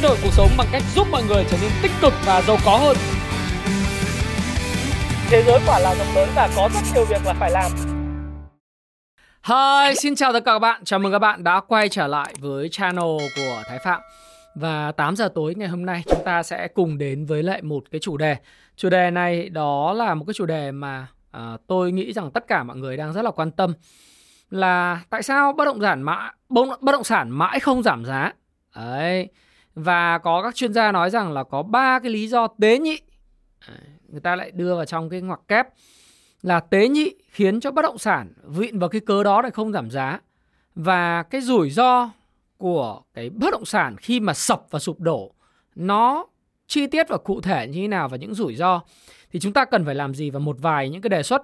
thay đổi cuộc sống bằng cách giúp mọi người trở nên tích cực và giàu có hơn. Thế giới quả là rộng lớn và có rất nhiều việc là phải làm. Hi, xin chào tất cả các bạn. Chào mừng các bạn đã quay trở lại với channel của Thái Phạm. Và 8 giờ tối ngày hôm nay chúng ta sẽ cùng đến với lại một cái chủ đề. Chủ đề này đó là một cái chủ đề mà à, tôi nghĩ rằng tất cả mọi người đang rất là quan tâm là tại sao bất động sản mãi bất động sản mãi không giảm giá. Đấy. Và có các chuyên gia nói rằng là có ba cái lý do tế nhị. Người ta lại đưa vào trong cái ngoặc kép là tế nhị khiến cho bất động sản vịn vào cái cớ đó để không giảm giá. Và cái rủi ro của cái bất động sản khi mà sập và sụp đổ nó chi tiết và cụ thể như thế nào và những rủi ro thì chúng ta cần phải làm gì và một vài những cái đề xuất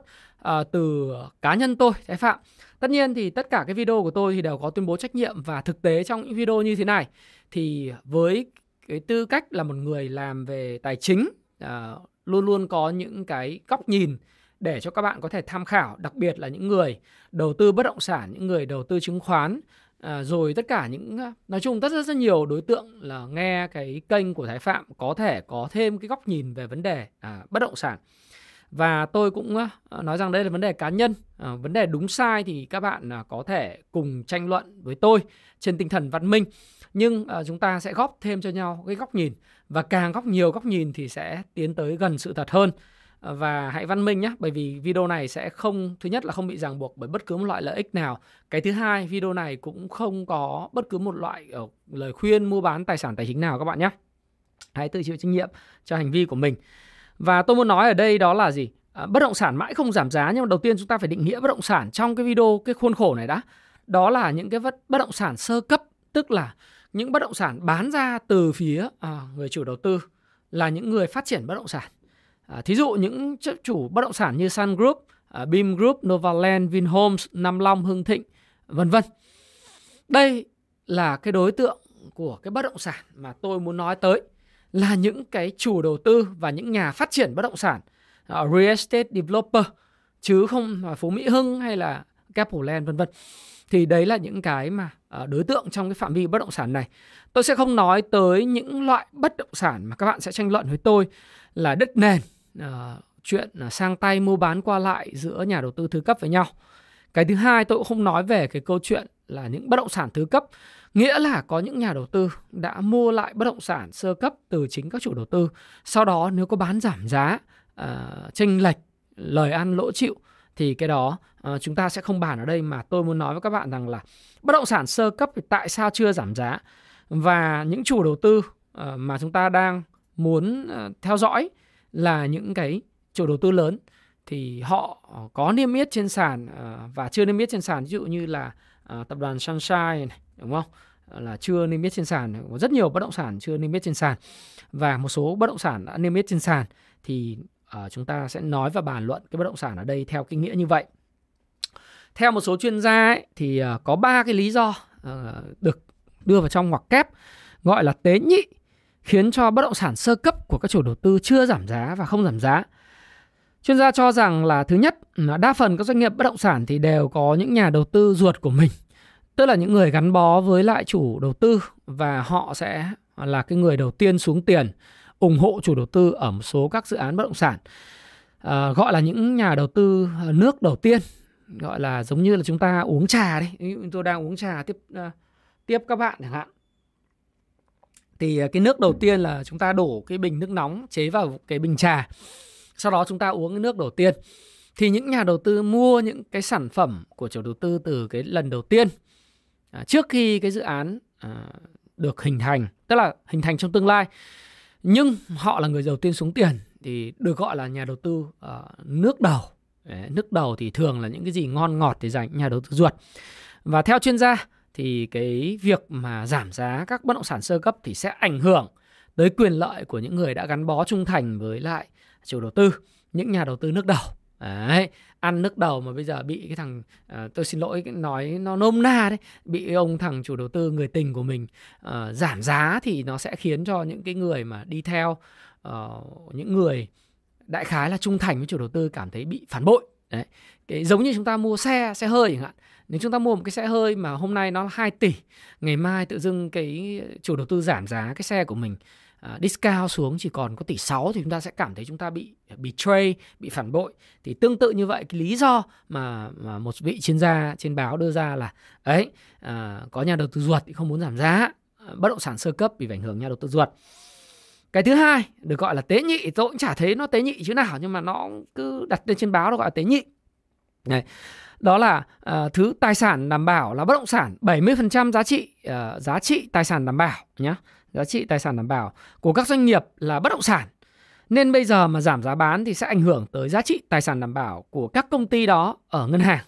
uh, từ cá nhân tôi Thái Phạm. Tất nhiên thì tất cả cái video của tôi thì đều có tuyên bố trách nhiệm và thực tế trong những video như thế này. Thì với cái tư cách là một người làm về tài chính à, luôn luôn có những cái góc nhìn để cho các bạn có thể tham khảo đặc biệt là những người đầu tư bất động sản những người đầu tư chứng khoán à, rồi tất cả những à, nói chung rất rất rất nhiều đối tượng là nghe cái kênh của Thái Phạm có thể có thêm cái góc nhìn về vấn đề à, bất động sản và tôi cũng nói rằng đây là vấn đề cá nhân. Ờ, vấn đề đúng sai thì các bạn à, có thể cùng tranh luận với tôi trên tinh thần văn minh. Nhưng à, chúng ta sẽ góp thêm cho nhau cái góc nhìn. Và càng góc nhiều góc nhìn thì sẽ tiến tới gần sự thật hơn. Ờ, và hãy văn minh nhé, bởi vì video này sẽ không, thứ nhất là không bị ràng buộc bởi bất cứ một loại lợi ích nào. Cái thứ hai, video này cũng không có bất cứ một loại ờ, lời khuyên mua bán tài sản tài chính nào các bạn nhé. Hãy tự chịu trách nhiệm cho hành vi của mình và tôi muốn nói ở đây đó là gì? À, bất động sản mãi không giảm giá nhưng mà đầu tiên chúng ta phải định nghĩa bất động sản trong cái video cái khuôn khổ này đã. Đó là những cái bất động sản sơ cấp tức là những bất động sản bán ra từ phía à, người chủ đầu tư là những người phát triển bất động sản. À, thí dụ những chủ bất động sản như Sun Group, à, Beam Group, Novaland, Vinhomes, Nam Long, Hưng Thịnh, vân vân. Đây là cái đối tượng của cái bất động sản mà tôi muốn nói tới là những cái chủ đầu tư và những nhà phát triển bất động sản, uh, real estate developer chứ không là Phú Mỹ Hưng hay là Capital Land vân vân. Thì đấy là những cái mà uh, đối tượng trong cái phạm vi bất động sản này. Tôi sẽ không nói tới những loại bất động sản mà các bạn sẽ tranh luận với tôi là đất nền uh, chuyện sang tay mua bán qua lại giữa nhà đầu tư thứ cấp với nhau. Cái thứ hai tôi cũng không nói về cái câu chuyện là những bất động sản thứ cấp. Nghĩa là có những nhà đầu tư đã mua lại bất động sản sơ cấp từ chính các chủ đầu tư. Sau đó nếu có bán giảm giá uh, chênh lệch lời ăn lỗ chịu thì cái đó uh, chúng ta sẽ không bàn ở đây mà tôi muốn nói với các bạn rằng là bất động sản sơ cấp thì tại sao chưa giảm giá? Và những chủ đầu tư uh, mà chúng ta đang muốn uh, theo dõi là những cái chủ đầu tư lớn thì họ ờ, có niêm yết trên sàn ờ, và chưa niêm yết trên sàn ví dụ như là ờ, tập đoàn Sunshine này, đúng không? là chưa niêm yết trên sàn có rất nhiều bất động sản chưa niêm yết trên sàn và một số bất động sản đã niêm yết trên sàn thì uh, chúng ta sẽ nói và bàn luận cái bất động sản ở đây theo cái nghĩa như vậy theo một số chuyên gia ấy, thì uh, có ba cái lý do uh, được đưa vào trong ngoặc kép gọi là tế nhị khiến cho bất động sản sơ cấp của các chủ đầu tư chưa giảm giá và không giảm giá. Chuyên gia cho rằng là thứ nhất, đa phần các doanh nghiệp bất động sản thì đều có những nhà đầu tư ruột của mình, tức là những người gắn bó với lại chủ đầu tư và họ sẽ là cái người đầu tiên xuống tiền ủng hộ chủ đầu tư ở một số các dự án bất động sản. À, gọi là những nhà đầu tư nước đầu tiên, gọi là giống như là chúng ta uống trà đấy, ví dụ tôi đang uống trà tiếp uh, tiếp các bạn chẳng hạn. Thì ờ, cái nước đầu tiên là chúng ta đổ cái bình nước nóng chế vào cái bình trà sau đó chúng ta uống cái nước đầu tiên. Thì những nhà đầu tư mua những cái sản phẩm của chủ đầu tư từ cái lần đầu tiên à, trước khi cái dự án à, được hình thành tức là hình thành trong tương lai. Nhưng họ là người đầu tiên xuống tiền thì được gọi là nhà đầu tư à, nước đầu. Đấy, nước đầu thì thường là những cái gì ngon ngọt thì dành nhà đầu tư ruột. Và theo chuyên gia thì cái việc mà giảm giá các bất động sản sơ cấp thì sẽ ảnh hưởng tới quyền lợi của những người đã gắn bó trung thành với lại chủ đầu tư, những nhà đầu tư nước đầu. Đấy, ăn nước đầu mà bây giờ bị cái thằng à, tôi xin lỗi nói nó nôm na đấy, bị ông thằng chủ đầu tư người tình của mình à, giảm giá thì nó sẽ khiến cho những cái người mà đi theo uh, những người đại khái là trung thành với chủ đầu tư cảm thấy bị phản bội Đấy. Cái giống như chúng ta mua xe, xe hơi chẳng hạn. Nếu chúng ta mua một cái xe hơi mà hôm nay nó là 2 tỷ, ngày mai tự dưng cái chủ đầu tư giảm giá cái xe của mình uh, discount xuống chỉ còn có tỷ 6 thì chúng ta sẽ cảm thấy chúng ta bị betray, bị phản bội. Thì tương tự như vậy cái lý do mà, mà một vị chuyên gia trên báo đưa ra là ấy uh, có nhà đầu tư ruột thì không muốn giảm giá, uh, bất động sản sơ cấp bị ảnh hưởng nhà đầu tư ruột. Cái thứ hai được gọi là tế nhị, tôi cũng chả thấy nó tế nhị chứ nào nhưng mà nó cứ đặt lên trên báo nó gọi là tế nhị. Này, đó là uh, thứ tài sản đảm bảo là bất động sản 70% giá trị uh, giá trị tài sản đảm bảo nhé giá trị tài sản đảm bảo của các doanh nghiệp là bất động sản. Nên bây giờ mà giảm giá bán thì sẽ ảnh hưởng tới giá trị tài sản đảm bảo của các công ty đó ở ngân hàng.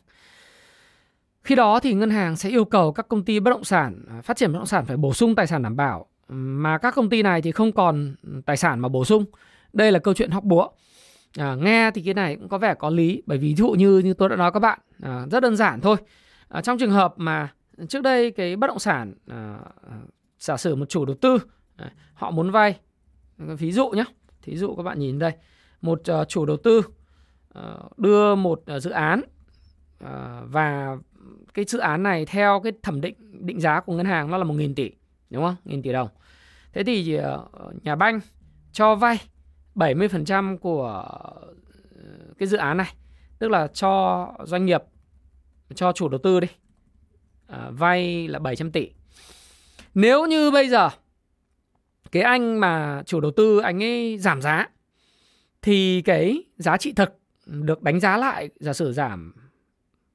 Khi đó thì ngân hàng sẽ yêu cầu các công ty bất động sản à, phát triển bất động sản phải bổ sung tài sản đảm bảo. Mà các công ty này thì không còn tài sản mà bổ sung. Đây là câu chuyện hóc búa. À, nghe thì cái này cũng có vẻ có lý bởi vì ví dụ như như tôi đã nói các bạn à, rất đơn giản thôi. À, trong trường hợp mà trước đây cái bất động sản à, giả sử một chủ đầu tư họ muốn vay, ví dụ nhé thí dụ các bạn nhìn đây, một ờ, chủ đầu tư ờ, đưa một ờ, dự án và cái dự án này theo cái thẩm định định giá của ngân hàng nó là 1.000 tỷ, đúng không? 1.000 tỷ đồng. Thế thì nhà banh cho vay 70% của cái dự án này, tức là cho doanh nghiệp, cho chủ đầu tư đi vay là 700 tỷ nếu như bây giờ cái anh mà chủ đầu tư, anh ấy giảm giá, thì cái giá trị thực được đánh giá lại, giả sử giảm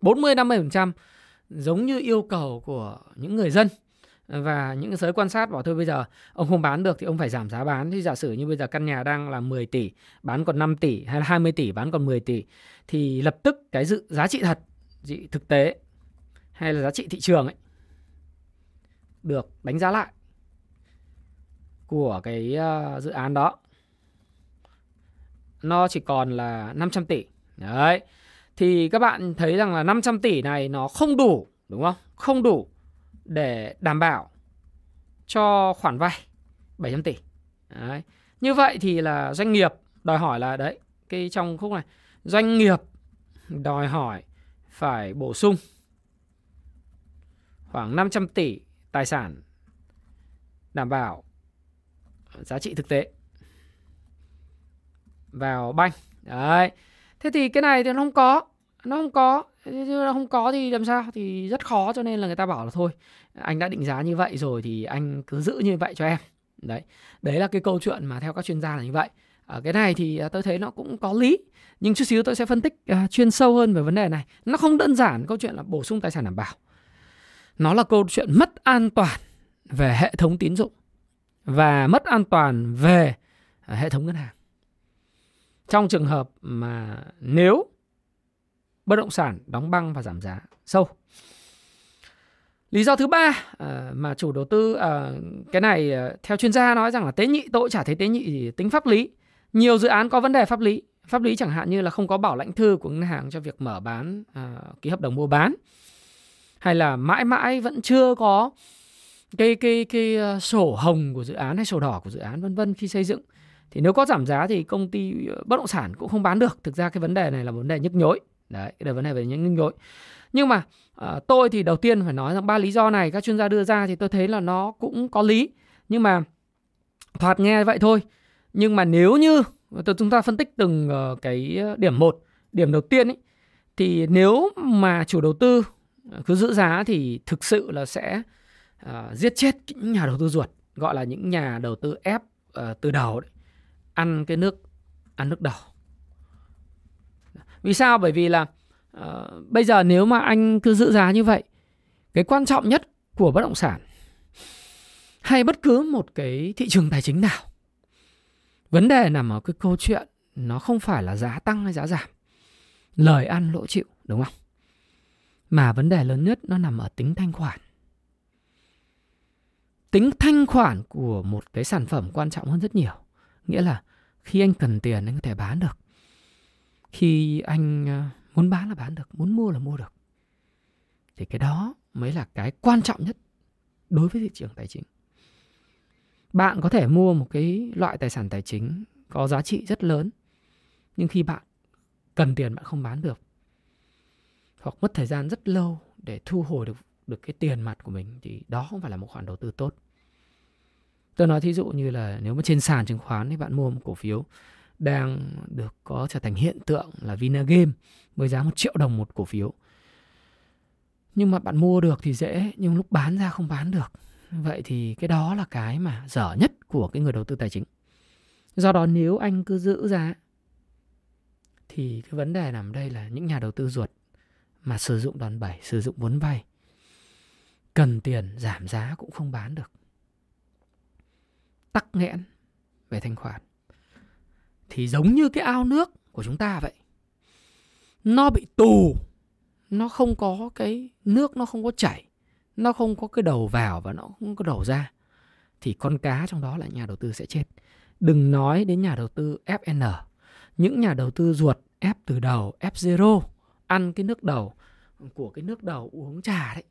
40 50% giống như yêu cầu của những người dân và những giới quan sát bảo thôi bây giờ ông không bán được thì ông phải giảm giá bán. Thì giả sử như bây giờ căn nhà đang là 10 tỷ, bán còn 5 tỷ hay là 20 tỷ, bán còn 10 tỷ, thì lập tức cái dự, giá trị thật trị thực tế hay là giá trị thị trường ấy được đánh giá lại của cái ờ, dự án đó nó chỉ còn là 500 tỷ đấy thì các bạn thấy rằng là 500 tỷ này nó không đủ đúng không không đủ để đảm bảo cho khoản vay 700 tỷ. Đấy. Như vậy thì là doanh nghiệp đòi hỏi là đấy, cái trong khúc này doanh nghiệp đòi hỏi phải bổ sung khoảng 500 tỷ tài sản đảm bảo giá trị thực tế vào banh. Đấy. Thế thì cái này thì nó không có, nó không có không có thì làm sao? Thì rất khó cho nên là người ta bảo là thôi anh đã định giá như vậy rồi thì anh cứ giữ như vậy cho em. Đấy. Đấy là cái câu chuyện mà theo các chuyên gia là như vậy. Ở cái này thì à, tôi thấy nó cũng có lý nhưng chút xíu tôi sẽ phân tích uh, chuyên sâu hơn về vấn đề này. Nó không đơn giản câu chuyện là bổ sung tài sản đảm bảo nó là câu chuyện mất an toàn về hệ thống tín dụng và mất an toàn về à, hệ thống ngân hàng trong trường hợp mà nếu bất động sản đóng băng và giảm giá sâu. Lý do thứ ba à, mà chủ đầu tư à, cái này theo chuyên gia nói rằng là tế nhị tôi chả thấy tế nhị gì tính pháp lý. Nhiều dự án có vấn đề pháp lý. Pháp lý chẳng hạn như là không có bảo lãnh thư của ngân hàng cho việc mở bán ký hợp đồng mua bán hay là mãi mãi vẫn chưa có cái cái cái ờ, sổ hồng của dự án hay sổ đỏ của dự án vân vân khi xây dựng? Thì nếu có giảm giá thì công ty ờ, bất động sản cũng không bán được. Thực ra cái vấn đề này là vấn đề nhức nhối. Đấy cái vấn đề về những nhức nhối. Nhưng mà à, tôi thì đầu tiên phải nói rằng ba lý do này các chuyên gia đưa ra thì tôi thấy là nó cũng có lý. Nhưng mà thoạt nghe vậy thôi. Nhưng mà nếu như chúng ta phân tích từng cái điểm một điểm đầu tiên ấy, thì nếu mà chủ đầu tư Ờ, cứ giữ giá thì thực sự là sẽ uh, giết chết những nhà đầu tư ruột gọi là những nhà đầu tư ép uh, từ đầu đấy. ăn cái nước ăn nước đầu vì sao bởi vì là uh, bây giờ nếu mà anh cứ giữ giá như vậy cái quan trọng nhất của bất động sản hay bất cứ một cái thị trường tài chính nào vấn đề nằm ở cái câu chuyện nó không phải là giá tăng hay giá giảm lời ăn lỗ chịu đúng không mà vấn đề lớn nhất nó nằm ở tính thanh khoản. Tính thanh khoản của một cái sản phẩm quan trọng hơn rất nhiều. Nghĩa là khi anh cần tiền anh có thể bán được. Khi anh ờ, muốn bán là bán được, muốn mua là mua được. Thì cái đó mới là cái quan trọng nhất đối với thị trường tài chính. Bạn có thể mua một cái loại tài sản tài chính có giá trị rất lớn, nhưng khi bạn cần tiền bạn không bán được hoặc mất thời gian rất lâu để thu hồi được được cái tiền mặt của mình thì đó không phải là một khoản đầu tư tốt. Tôi nói thí dụ như là nếu mà trên sàn chứng khoán thì bạn mua một cổ phiếu đang được có trở thành hiện tượng là Vinagame với giá một triệu đồng một cổ phiếu. Nhưng mà bạn mua được thì dễ, nhưng lúc bán ra không bán được. Vậy thì cái đó là cái mà dở nhất của cái người đầu tư tài chính. Do đó nếu anh cứ giữ giá thì cái vấn đề nằm đây là những nhà đầu tư ruột mà sử dụng đòn bẩy, sử dụng vốn vay cần tiền giảm giá cũng không bán được. Tắc nghẽn về thanh khoản. Thì giống như cái ao nước của chúng ta vậy. Nó bị tù, nó không có cái nước nó không có chảy, nó không có cái đầu vào và nó không có đầu ra thì con cá trong đó là nhà đầu tư sẽ chết. Đừng nói đến nhà đầu tư FN. Những nhà đầu tư ruột ép từ đầu, F0, ăn cái nước đầu, của cái nước đầu uống trà đấy.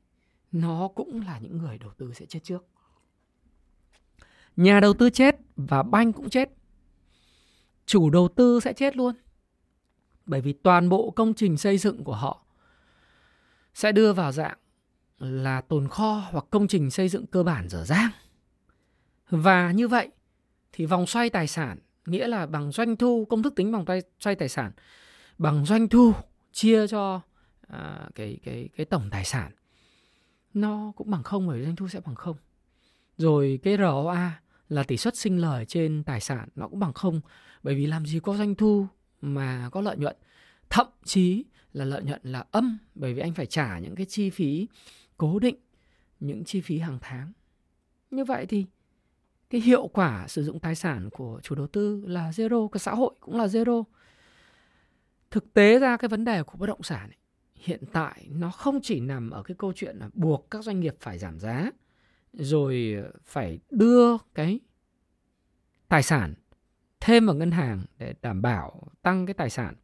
Nó cũng là những người đầu tư sẽ chết trước. Nhà đầu tư chết và banh cũng chết. Chủ đầu tư sẽ chết luôn. Bởi vì toàn bộ công trình xây dựng của họ sẽ đưa vào dạng là tồn kho hoặc công trình xây dựng cơ bản dở dang. Và như vậy thì vòng xoay tài sản, nghĩa là bằng doanh thu, công thức tính vòng xoay tài sản, bằng doanh thu chia cho à, cái cái cái tổng tài sản. Nó cũng bằng không bởi doanh thu sẽ bằng không. Rồi cái ROA là tỷ suất sinh lời trên tài sản nó cũng bằng không bởi vì làm gì có doanh thu mà có lợi nhuận. Thậm chí là lợi nhuận là âm bởi vì anh phải trả những cái chi phí cố định những chi phí hàng tháng. Như vậy thì cái hiệu quả sử dụng tài sản của chủ đầu tư là zero của xã hội cũng là zero thực tế ra cái vấn đề của bất động sản ấy, hiện tại nó không chỉ nằm ở cái câu chuyện là buộc các doanh nghiệp phải giảm giá rồi phải đưa cái tài sản thêm vào ngân hàng để đảm bảo tăng cái tài sản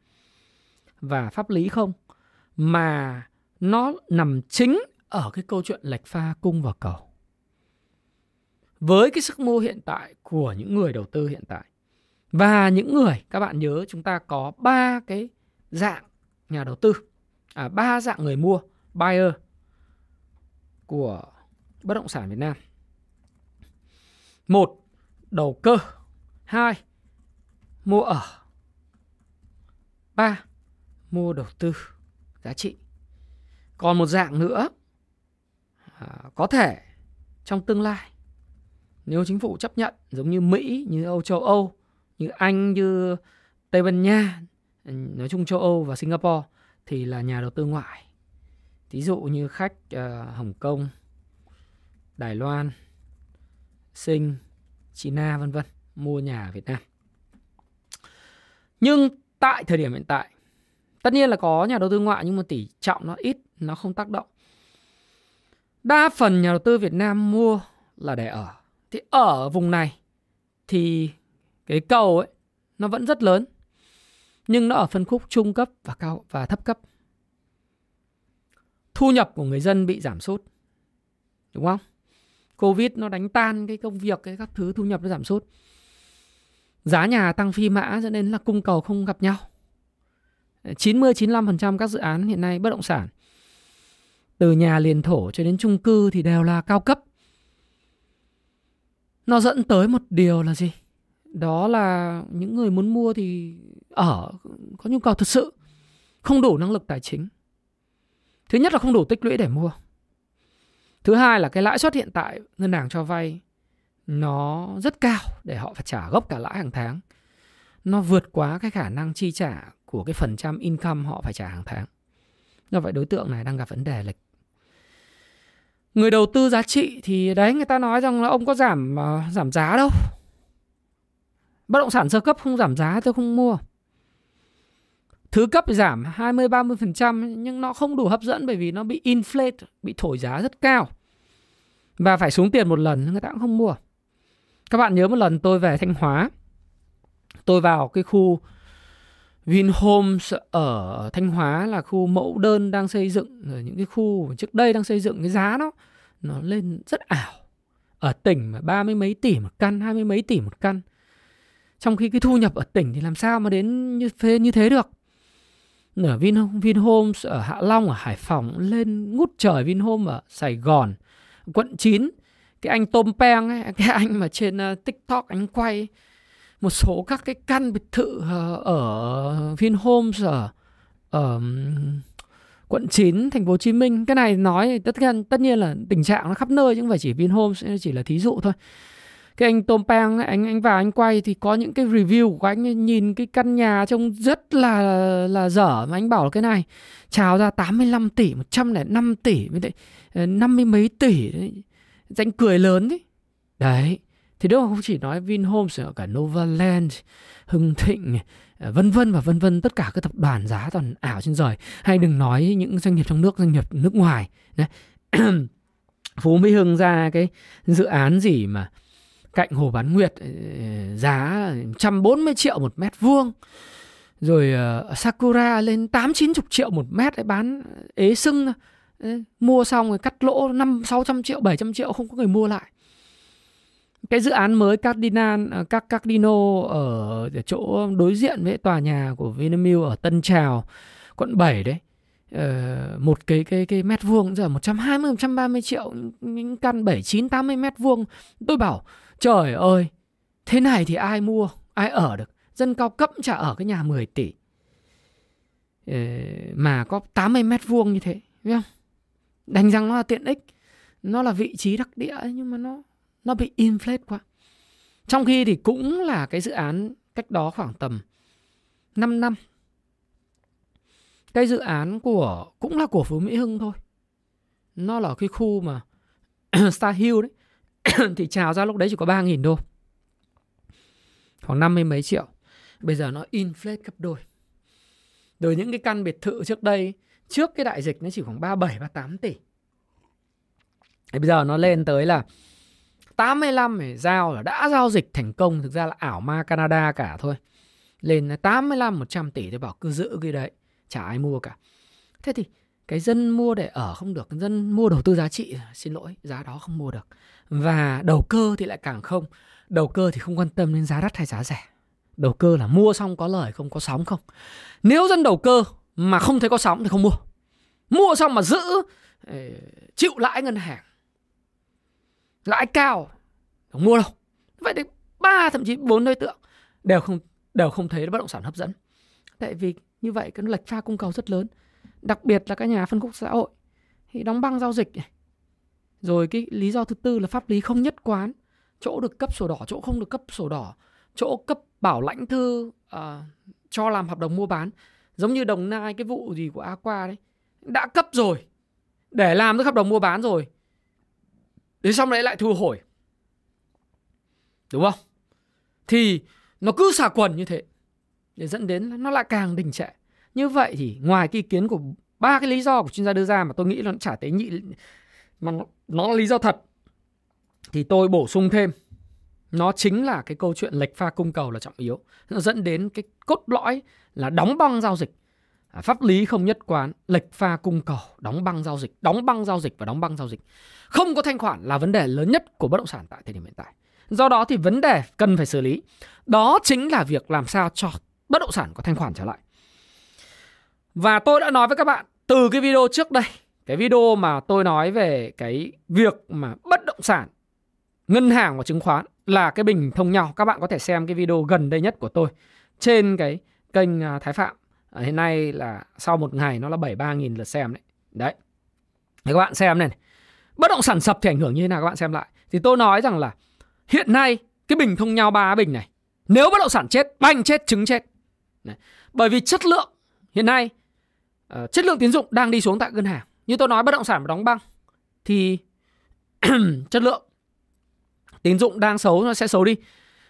và pháp lý không mà nó nằm chính ở cái câu chuyện lệch pha cung và cầu. Với cái sức mua hiện tại của những người đầu tư hiện tại và những người các bạn nhớ chúng ta có ba cái dạng nhà đầu tư. À ba dạng người mua buyer của bất động sản Việt Nam. Một đầu cơ. Hai mua ở. Ba mua đầu tư giá trị. Còn một dạng nữa à, có thể trong tương lai nếu chính phủ chấp nhận giống như Mỹ, như Âu châu Âu, như Anh, như Tây Ban Nha, nói chung châu Âu và Singapore thì là nhà đầu tư ngoại. Ví dụ như khách uh, Hồng Kông, Đài Loan, Sinh, China vân vân mua nhà ở Việt Nam. Nhưng tại thời điểm hiện tại, tất nhiên là có nhà đầu tư ngoại nhưng mà tỷ trọng nó ít, nó không tác động. Đa phần nhà đầu tư Việt Nam mua là để ở thì ở vùng này thì cái cầu ấy nó vẫn rất lớn. Nhưng nó ở phân khúc trung cấp và cao và thấp cấp. Thu nhập của người dân bị giảm sút. Đúng không? Covid nó đánh tan cái công việc, cái các thứ thu nhập nó giảm sút. Giá nhà tăng phi mã dẫn đến là cung cầu không gặp nhau. 90 95% các dự án hiện nay bất động sản, từ nhà liền thổ cho đến chung cư thì đều là cao cấp nó dẫn tới một điều là gì đó là những người muốn mua thì ở có nhu cầu thực sự. Không đủ năng lực tài chính. Thứ nhất là không đủ tích lũy để mua. Thứ hai là cái lãi suất hiện tại ngân hàng cho vay nó rất cao để họ phải trả gốc cả lãi hàng tháng. Nó vượt quá cái khả năng chi trả của cái phần trăm income họ phải trả hàng tháng. Do vậy đối tượng này đang gặp vấn đề lịch. Người đầu tư giá trị thì đấy người ta nói rằng là ông có giảm uh, giảm giá đâu. Bất động sản sơ cấp không giảm giá tôi không mua thứ cấp giảm 20 30% nhưng nó không đủ hấp dẫn bởi vì nó bị inflate, bị thổi giá rất cao. Và phải xuống tiền một lần người ta cũng không mua. Các bạn nhớ một lần tôi về Thanh Hóa. Tôi vào cái khu Vinhomes ở Thanh Hóa là khu mẫu đơn đang xây dựng rồi những cái khu trước đây đang xây dựng cái giá nó nó lên rất ảo. Ở tỉnh mà ba mươi mấy tỷ một căn, hai mươi mấy tỷ một căn. Trong khi cái thu nhập ở tỉnh thì làm sao mà đến như thế như thế được ở Vin Vinhomes ở Hạ Long ở Hải Phòng lên ngút trời Vinhomes ở Sài Gòn. Quận 9 cái anh Tom Peng ấy, cái anh mà trên uh, TikTok anh quay một số các cái căn biệt thự uh, ở Vinhomes ở ở quận 9 thành phố Hồ Chí Minh. Cái này nói tất nhiên tất nhiên là tình trạng nó khắp nơi chứ không phải chỉ Vinhomes chỉ là thí dụ thôi cái anh Tom Pang anh anh vào anh quay thì có những cái review của anh nhìn cái căn nhà trông rất là là dở mà anh bảo là cái này chào ra 85 tỷ 105 tỷ với lại ờ, năm mươi mấy tỷ anh cười lớn đấy. Đấy, thì đó không? Chỉ nói Vinhomes cả Novaland, Hưng Thịnh ờ, vân vân và vân vân, tất cả các tập đoàn giá toàn ảo trên trời hay đừng nói những doanh nghiệp trong nước, doanh nghiệp nước ngoài, đấy. Phú Mỹ Hưng ra cái dự án gì mà cạnh Hồ Bán Nguyệt ờ, giá 140 triệu một mét vuông. Rồi uh, Sakura lên 8 90 triệu một mét để bán ờ, ế sưng Đấy, mua xong rồi cắt lỗ 5 600 triệu 700 triệu không có người mua lại. Cái dự án mới Cardinal các Cardino ở chỗ đối diện với tòa nhà của Vinamilk ở Tân Trào quận 7 đấy uh, một cái cái cái mét vuông giờ 120 130 triệu những căn 7 9 80 mét vuông. Tôi bảo Trời ơi, thế này thì ai mua, ai ở được. Dân cao cấp chả ở cái nhà 10 tỷ. Mà có 80 mét vuông như thế, biết không? Đành rằng nó là tiện ích, nó là vị trí đắc địa nhưng mà nó nó bị inflate quá. Trong khi thì cũng là cái dự án cách đó khoảng tầm 5 năm. Cái dự án của cũng là của Phú Mỹ Hưng thôi. Nó là cái khu mà Star Hill đấy thì chào ra lúc đấy chỉ có 3.000 đô. Khoảng 50 mấy triệu. Bây giờ nó inflate gấp đôi. Rồi những cái căn biệt thự trước đây, trước cái đại dịch nó chỉ khoảng 37, 38 tỷ. Thì bây giờ nó lên tới là 85 để giao là đã giao dịch thành công. Thực ra là ảo ma Canada cả thôi. Lên 85, 100 tỷ tôi bảo cứ giữ cái đấy. Chả ai mua cả. Thế thì cái dân mua để ở không được dân mua đầu tư giá trị xin lỗi giá đó không mua được và đầu cơ thì lại càng không. Đầu cơ thì không quan tâm đến giá đắt hay giá rẻ. Đầu cơ là mua xong có lời không, có sóng không. Nếu dân đầu cơ mà không thấy có sóng thì không mua. Mua xong mà giữ ờ, chịu lãi ngân hàng. Lãi cao, không mua đâu. Vậy thì ba, thậm chí bốn đối tượng đều không đều không thấy bất động sản hấp dẫn. Tại vì như vậy cái lệch pha cung cầu rất lớn. Đặc biệt là các nhà phân khúc xã hội. Thì đóng băng giao dịch này rồi cái lý do thứ tư là pháp lý không nhất quán. Chỗ được cấp sổ đỏ chỗ không được cấp sổ đỏ. Chỗ cấp bảo lãnh thư uh, cho làm hợp đồng mua bán. Giống như đồng nai cái vụ gì của aqua đấy. Đã cấp rồi. Để làm được hợp đồng mua bán rồi. Đến xong đấy lại thu hồi. Đúng không? Thì nó cứ xả quần như thế. Để dẫn đến nó lại càng đình trệ. Như vậy thì ngoài cái ý kiến của ba cái lý do của chuyên gia đưa ra mà tôi nghĩ là nó chả tế nhị mà nó, nó là lý do thật. Thì tôi bổ sung thêm. Nó chính là cái câu chuyện lệch pha cung cầu là trọng yếu. Nó dẫn đến cái cốt lõi là đóng băng giao dịch. À, pháp lý không nhất quán lệch pha cung cầu đóng băng giao dịch đóng băng giao dịch và đóng băng giao dịch. Không có thanh khoản là vấn đề lớn nhất của bất động sản tại thời điểm hiện tại. Do đó thì vấn đề cần phải xử lý. Đó chính là việc làm sao cho bất động sản có thanh khoản trở lại. Và tôi đã nói với các bạn từ cái video trước đây, cái video mà tôi nói về cái việc mà bất động sản, ngân hàng và chứng khoán là cái bình thông nhau. Các bạn có thể xem cái video gần đây nhất của tôi trên cái kênh à, Thái Phạm. À, hiện nay là sau một ngày nó là 73.000 lượt xem đấy. Đấy. Thì các bạn xem này, này. Bất động sản sập thì ảnh hưởng như thế nào các bạn xem lại. Thì tôi nói rằng là hiện nay cái bình thông nhau ba bình này nếu bất động sản chết, banh chết, trứng chết. Đấy. Bởi vì chất lượng hiện nay uh, chất lượng tín dụng đang đi xuống tại ngân hàng như tôi nói bất động sản mà đóng băng thì chất lượng tín dụng đang xấu nó sẽ xấu đi.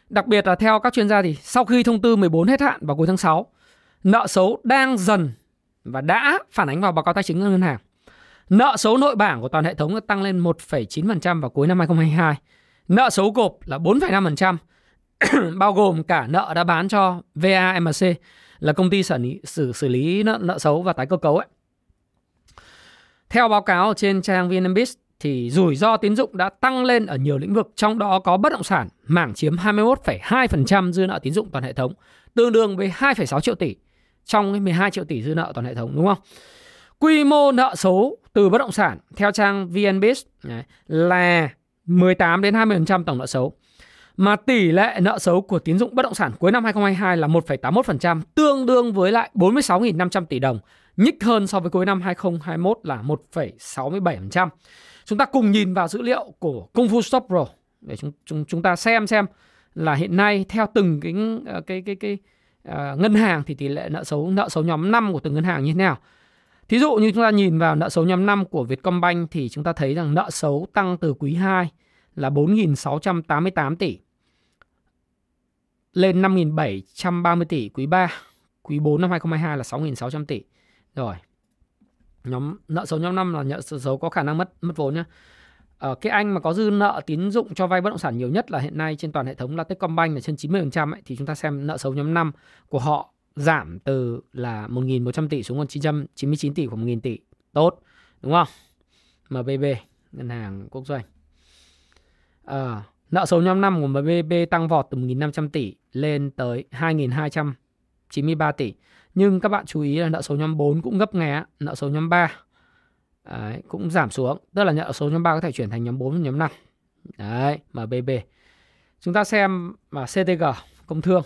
Đặc biệt là theo các chuyên gia thì sau khi thông tư 14 hết hạn vào cuối tháng 6 nợ xấu đang dần và đã phản ánh vào báo cáo tài chính ngân hàng. Nợ xấu nội bảng của toàn hệ thống tăng lên 1,9% vào cuối năm 2022 nợ xấu gộp là 4,5% bao gồm cả nợ đã bán cho VAMC là công ty xử lý, xử, xử lý nợ, nợ xấu và tái cơ cấu ấy. Theo báo cáo trên trang VNBIS thì rủi ro tín dụng đã tăng lên ở nhiều lĩnh vực, trong đó có bất động sản, mảng chiếm 21,2% dư nợ tín dụng toàn hệ thống, tương đương với 2,6 triệu tỷ trong cái 12 triệu tỷ dư nợ toàn hệ thống đúng không? Quy mô nợ xấu từ bất động sản theo trang VNBIS là 18 đến 20% tổng nợ xấu. Mà tỷ lệ nợ xấu của tín dụng bất động sản cuối năm 2022 là 1,81%, tương đương với lại 46.500 tỷ đồng, nhích hơn so với cuối năm 2021 là 1,67%. Chúng ta cùng nhìn vào dữ liệu của Công Phu Stop Pro để chúng, chúng chúng ta xem xem là hiện nay theo từng cái ờ, cái cái cái, cái uh, ngân hàng thì tỷ lệ nợ xấu nợ xấu nhóm 5 của từng ngân hàng như thế nào. Thí dụ như chúng ta nhìn vào nợ xấu nhóm 5 của Vietcombank thì chúng ta thấy rằng nợ xấu tăng từ quý 2 là 4.688 tỷ lên 5.730 tỷ quý 3, quý 4 năm 2022 là 6.600 tỷ. Rồi. Nhóm nợ xấu nhóm 5 là nợ xấu có khả năng mất mất vốn nhá. Ở cái anh mà có dư nợ tín dụng cho vay bất động sản nhiều nhất là hiện nay trên toàn hệ thống là Techcombank là trên 90% ấy, thì chúng ta xem nợ xấu nhóm 5 của họ giảm từ là 1.100 tỷ xuống còn 999 tỷ khoảng 1.000 tỷ. Tốt, đúng không? MBB, ngân hàng quốc doanh. À, nợ xấu nhóm 5 của MBB tăng vọt từ 1.500 tỷ lên tới 2.293 tỷ. Nhưng các bạn chú ý là nợ xấu nhóm 4 cũng gấp nghé, nợ xấu nhóm 3 Đấy, cũng giảm xuống. Tức là nợ xấu nhóm 3 có thể chuyển thành nhóm 4 nhóm 5. Đấy, MBB. Chúng ta xem mà CTG, công thương.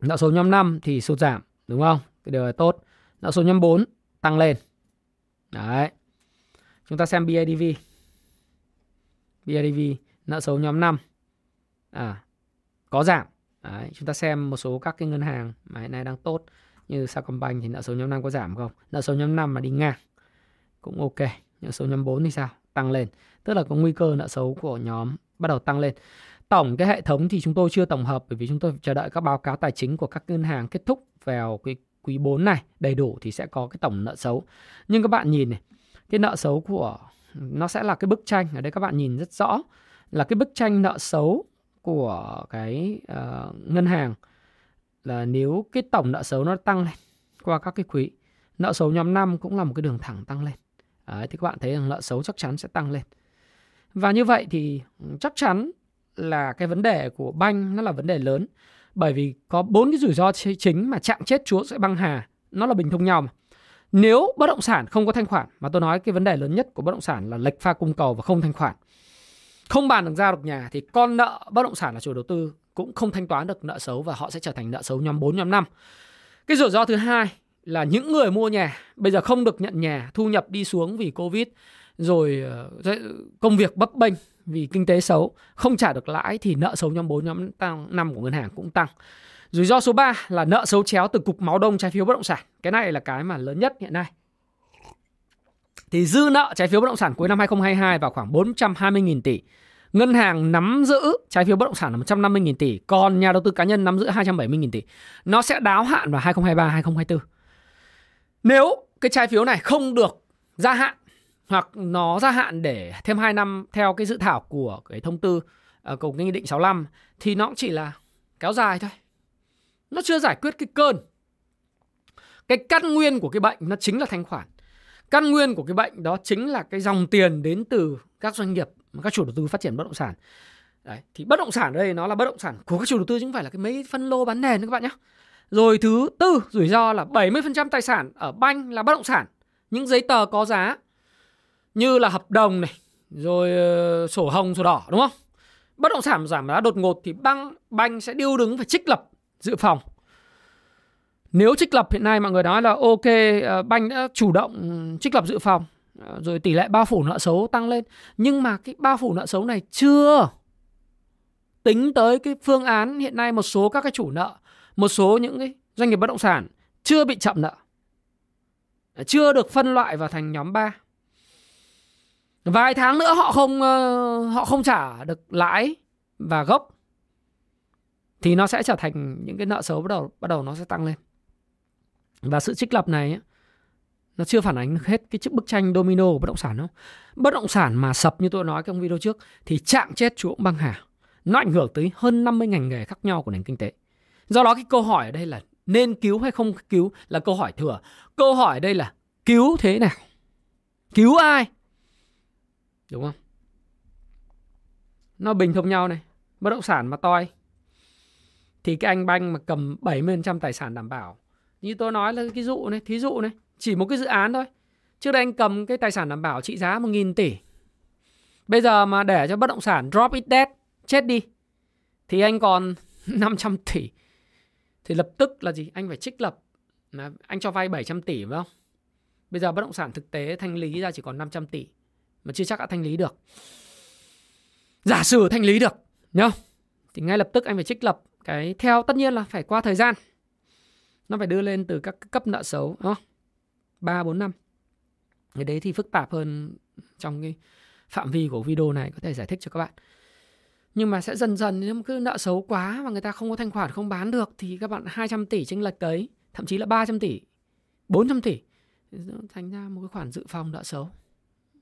Nợ xấu nhóm 5 thì sụt giảm, đúng không? Cái điều là tốt. Nợ xấu nhóm 4 tăng lên. Đấy. Chúng ta xem BIDV. BIDV nợ xấu nhóm 5 à, có giảm. Đấy, chúng ta xem một số các cái ngân hàng mà hiện nay đang tốt như Sacombank thì nợ xấu nhóm 5 có giảm không? Nợ xấu nhóm 5 mà đi ngang cũng ok. Nợ xấu nhóm 4 thì sao? Tăng lên. Tức là có nguy cơ nợ xấu của nhóm bắt đầu tăng lên. Tổng cái hệ thống thì chúng tôi chưa tổng hợp bởi vì chúng tôi chờ đợi các báo cáo tài chính của các ngân hàng kết thúc vào cái quý 4 này đầy đủ thì sẽ có cái tổng nợ xấu. Nhưng các bạn nhìn này, cái nợ xấu của nó sẽ là cái bức tranh ở đây các bạn nhìn rất rõ là cái bức tranh nợ xấu của cái uh, ngân hàng là nếu cái tổng nợ xấu nó tăng lên qua các cái quý nợ xấu nhóm 5 cũng là một cái đường thẳng tăng lên. Đấy, thì các bạn thấy rằng nợ xấu chắc chắn sẽ tăng lên. Và như vậy thì chắc chắn là cái vấn đề của banh nó là vấn đề lớn bởi vì có bốn cái rủi ro chính mà chạm chết chúa sẽ băng hà nó là bình thông nhau mà. Nếu bất động sản không có thanh khoản mà tôi nói cái vấn đề lớn nhất của bất động sản là lệch pha cung cầu và không thanh khoản không bàn được ra được nhà thì con nợ bất động sản là chủ đầu tư cũng không thanh toán được nợ xấu và họ sẽ trở thành nợ xấu nhóm 4 nhóm 5. Cái rủi ro thứ hai là những người mua nhà bây giờ không được nhận nhà, thu nhập đi xuống vì Covid rồi ờ, công việc bấp bênh vì kinh tế xấu, không trả được lãi thì nợ xấu nhóm 4 nhóm 5 của ngân hàng cũng tăng. Rủi ro số 3 là nợ xấu chéo từ cục máu đông trái phiếu bất động sản. Cái này là cái mà lớn nhất hiện nay. Thì dư nợ trái phiếu bất động sản cuối năm 2022 vào khoảng 420.000 tỷ. Ngân hàng nắm giữ trái phiếu bất động sản là 150.000 tỷ, còn nhà đầu tư cá nhân nắm giữ 270.000 tỷ. Nó sẽ đáo hạn vào 2023 2024. Nếu cái trái phiếu này không được gia hạn hoặc nó gia hạn để thêm 2 năm theo cái dự thảo của cái thông tư à, uh, cùng cái nghị định 65 thì nó cũng chỉ là kéo dài thôi. Nó chưa giải quyết cái cơn. Cái căn nguyên của cái bệnh nó chính là thanh khoản. Căn nguyên của cái bệnh đó chính là cái dòng tiền đến từ các doanh nghiệp các chủ đầu tư phát triển bất động sản. Đấy, thì bất động sản ở đây nó là bất động sản của các chủ đầu tư chứ không phải là cái mấy phân lô bán nền các bạn nhé. Rồi thứ tư rủi ro là 70% tài sản ở banh là bất động sản. Những giấy tờ có giá như là hợp đồng này, rồi uh, sổ hồng, sổ đỏ đúng không? Bất động sản giảm giá đột ngột thì băng banh sẽ điêu đứng phải trích lập dự phòng. Nếu trích lập hiện nay mọi người nói là ok uh, banh đã chủ động trích lập dự phòng Ờ, rồi tỷ lệ bao phủ nợ xấu tăng lên. Nhưng mà cái bao phủ nợ xấu này chưa tính tới cái phương án hiện nay một số các cái chủ nợ, một số những cái doanh nghiệp bất động sản chưa bị chậm nợ. Ờ, chưa được phân loại vào thành nhóm 3 vài tháng nữa họ không ờ, họ không trả được lãi và gốc. Thì nó sẽ trở thành những cái nợ xấu bắt đầu bắt đầu nó sẽ tăng lên. Và sự trích lập này nó chưa phản ánh hết cái bức tranh domino của bất động sản đâu. Bất động sản mà sập như tôi nói trong video trước thì chạm chết chúa băng hà. Nó ảnh hưởng tới hơn 50 ngành nghề khác nhau của nền kinh tế. Do đó cái câu hỏi ở đây là nên cứu hay không cứu là câu hỏi thừa. Câu hỏi ở đây là cứu thế nào? Cứu ai? Đúng không? Nó bình thông nhau này. Bất động sản mà toi thì cái anh banh mà cầm 70% tài sản đảm bảo. Như tôi nói là cái dụ này, thí dụ này chỉ một cái dự án thôi. Trước đây anh cầm cái tài sản đảm bảo trị giá 1.000 tỷ. Bây giờ mà để cho bất động sản drop it dead, chết đi, thì anh còn 500 tỷ. Thì lập tức là gì? Anh phải trích lập. Mà anh cho vay 700 tỷ, phải không? Bây giờ bất động sản thực tế thanh lý ra chỉ còn 500 tỷ, mà chưa chắc đã thanh lý được. Giả sử thanh lý được, nhá. Thì ngay lập tức anh phải trích lập cái theo. Tất nhiên là phải qua thời gian. Nó phải đưa lên từ các cấp nợ xấu, đúng không? 3 4 năm. Cái đấy thì phức tạp hơn trong cái phạm vi của video này có thể giải thích cho các bạn. Nhưng mà sẽ dần dần nếu cứ nợ xấu quá và người ta không có thanh khoản không bán được thì các bạn 200 tỷ chênh lệch đấy, thậm chí là 300 tỷ, 400 tỷ thành ra một cái khoản dự phòng nợ xấu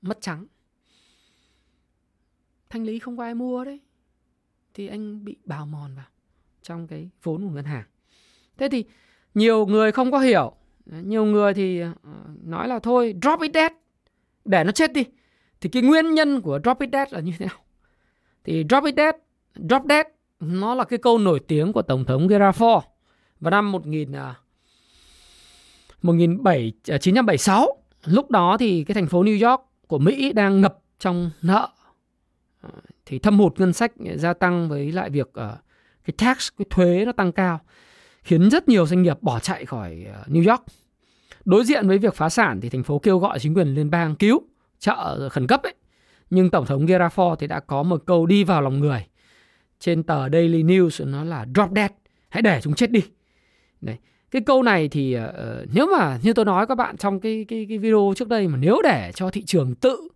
mất trắng. Thanh lý không có ai mua đấy thì anh bị bào mòn vào trong cái vốn của ngân hàng. Thế thì nhiều người không có hiểu Ờ, nhiều người thì ờ, nói là thôi, drop it dead, để nó chết đi. Thì cái nguyên nhân của drop it dead là như thế nào? Thì drop it dead, drop dead, nó là cái câu nổi tiếng của tổng thống Gerald Ford vào năm 1000 1976 à, à, lúc đó thì cái thành phố New York của Mỹ đang ngập trong nợ. Ờ, thì thâm hụt ngân sách gia tăng với lại việc cái tax, cái thuế nó tăng cao khiến rất nhiều doanh nghiệp bỏ chạy khỏi ờ, New York. Đối diện với việc phá sản thì thành phố kêu gọi chính quyền liên bang cứu trợ khẩn cấp ấy. Nhưng Tổng thống Gerald thì đã có một câu đi vào lòng người. Trên tờ Daily News nó là drop dead, hãy để chúng chết đi. Đấy. Cái câu này thì uh, nếu mà như tôi nói các bạn trong cái cái cái video trước đây mà nếu để cho thị trường tự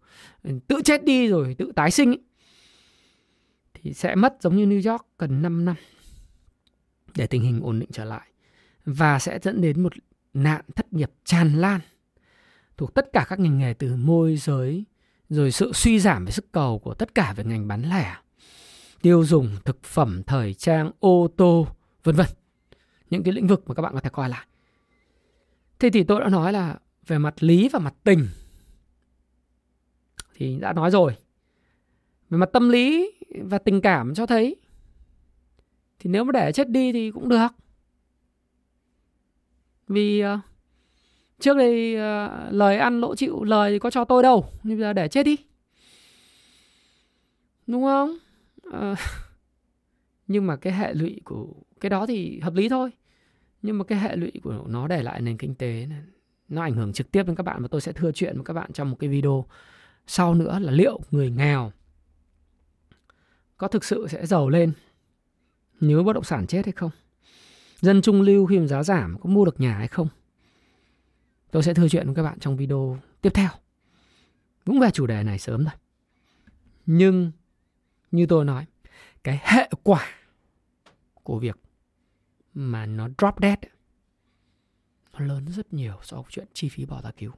ừ, tự chết đi rồi tự tái sinh ấy, thì sẽ mất giống như New York cần 5 năm để tình hình ổn định trở lại. Và sẽ dẫn đến một nạn thất nghiệp tràn lan thuộc tất cả các ngành nghề từ môi giới, rồi sự suy giảm về sức cầu của tất cả về ngành bán lẻ, tiêu dùng, thực phẩm, thời trang, ô tô, vân vân. Những cái lĩnh vực mà các bạn có thể coi lại. Thế thì tôi đã nói là về mặt lý và mặt tình. Thì đã nói rồi. Về mặt tâm lý và tình cảm cho thấy thì nếu mà để chết đi thì cũng được. Vì uh, trước đây uh, lời ăn lỗ chịu lời thì có cho tôi đâu nhưng bây giờ để chết đi. Đúng không? Uh, nhưng mà cái hệ lụy của cái đó thì hợp lý thôi. Nhưng mà cái hệ lụy của nó để lại nền kinh tế này, nó ảnh hưởng trực tiếp đến các bạn và tôi sẽ thưa chuyện với các bạn trong một cái video sau nữa là liệu người nghèo có thực sự sẽ giàu lên nếu bất động sản chết hay không? Dân trung lưu khi mà giá giảm có mua được nhà hay không? Tôi sẽ thưa chuyện với các bạn trong video tiếp theo. Cũng về chủ đề này sớm thôi. Nhưng như tôi nói, cái hệ quả của việc mà nó drop dead nó lớn rất nhiều so với chuyện chi phí bỏ ra cứu.